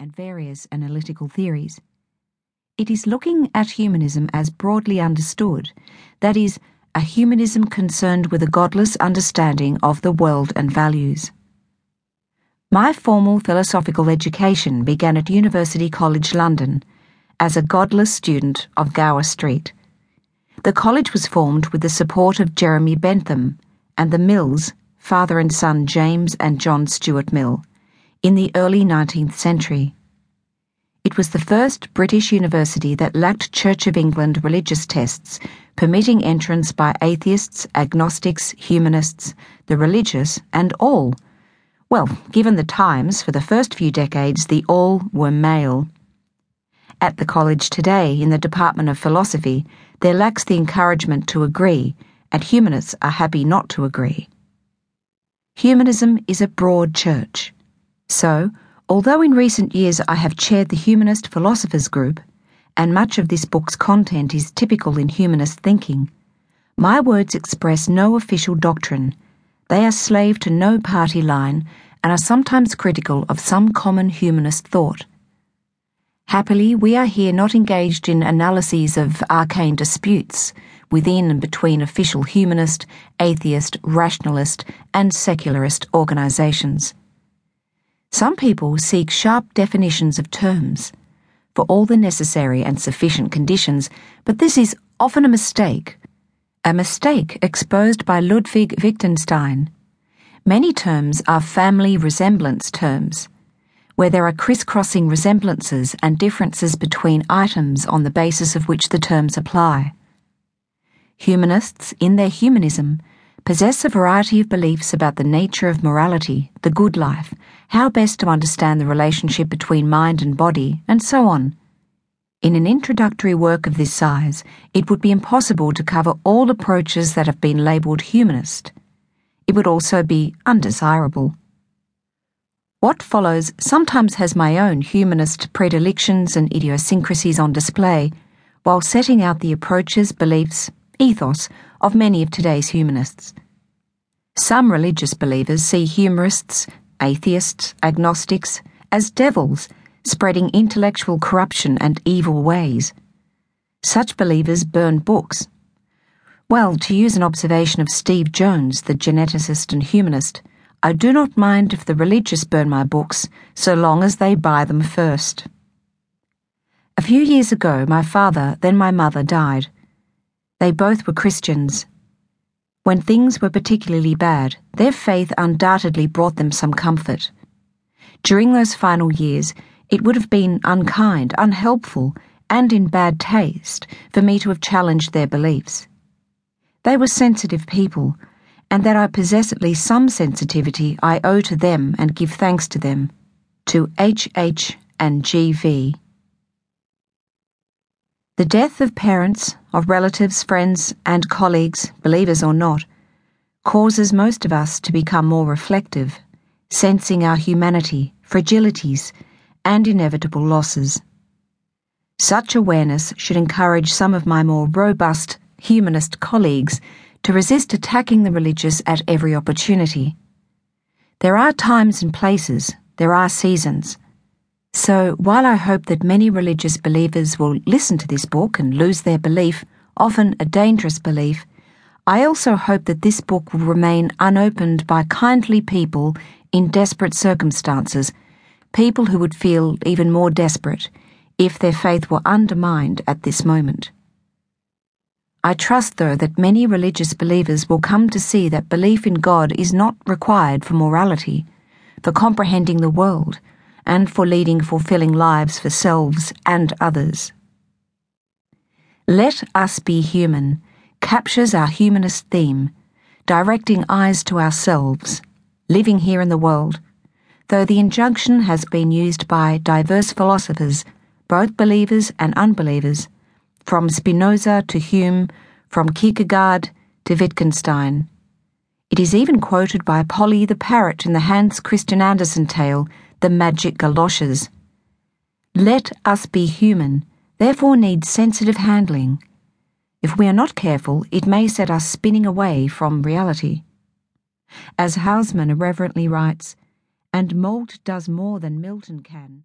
and various analytical theories. It is looking at humanism as broadly understood, that is, a humanism concerned with a godless understanding of the world and values. My formal philosophical education began at University College London as a godless student of Gower Street. The college was formed with the support of Jeremy Bentham and the Mills, father and son James and John Stuart Mill, in the early 19th century. It was the first British university that lacked Church of England religious tests, permitting entrance by atheists, agnostics, humanists, the religious, and all. Well, given the times, for the first few decades, the all were male. At the college today, in the Department of Philosophy, there lacks the encouragement to agree, and humanists are happy not to agree. Humanism is a broad church. So, although in recent years I have chaired the Humanist Philosophers Group, and much of this book's content is typical in humanist thinking, my words express no official doctrine. They are slave to no party line and are sometimes critical of some common humanist thought. Happily, we are here not engaged in analyses of arcane disputes within and between official humanist, atheist, rationalist, and secularist organisations. Some people seek sharp definitions of terms for all the necessary and sufficient conditions, but this is often a mistake. A mistake exposed by Ludwig Wittgenstein. Many terms are family resemblance terms where there are crisscrossing resemblances and differences between items on the basis of which the terms apply. Humanists, in their humanism, possess a variety of beliefs about the nature of morality, the good life, how best to understand the relationship between mind and body, and so on. In an introductory work of this size, it would be impossible to cover all approaches that have been labelled humanist. It would also be undesirable. What follows sometimes has my own humanist predilections and idiosyncrasies on display, while setting out the approaches, beliefs, ethos of many of today's humanists. Some religious believers see humanists, atheists, agnostics as devils spreading intellectual corruption and evil ways. Such believers burn books. Well, to use an observation of Steve Jones, the geneticist and humanist, I do not mind if the religious burn my books, so long as they buy them first. A few years ago, my father, then my mother, died. They both were Christians. When things were particularly bad, their faith undoubtedly brought them some comfort. During those final years, it would have been unkind, unhelpful, and in bad taste for me to have challenged their beliefs. They were sensitive people and that I possess at least some sensitivity I owe to them and give thanks to them, to H. H. and G. V. The death of parents, of relatives, friends, and colleagues, believers or not, causes most of us to become more reflective, sensing our humanity, fragilities, and inevitable losses. Such awareness should encourage some of my more robust humanist colleagues to resist attacking the religious at every opportunity. There are times and places, there are seasons. So, while I hope that many religious believers will listen to this book and lose their belief, often a dangerous belief, I also hope that this book will remain unopened by kindly people in desperate circumstances, people who would feel even more desperate if their faith were undermined at this moment. I trust, though, that many religious believers will come to see that belief in God is not required for morality, for comprehending the world, and for leading fulfilling lives for selves and others. Let Us Be Human captures our humanist theme, directing eyes to ourselves, living here in the world, though the injunction has been used by diverse philosophers, both believers and unbelievers from Spinoza to Hume, from Kierkegaard to Wittgenstein. It is even quoted by Polly the parrot in the Hans Christian Andersen tale, The Magic Galoshes. Let us be human, therefore needs sensitive handling. If we are not careful, it may set us spinning away from reality. As Housman irreverently writes, and Malt does more than Milton can.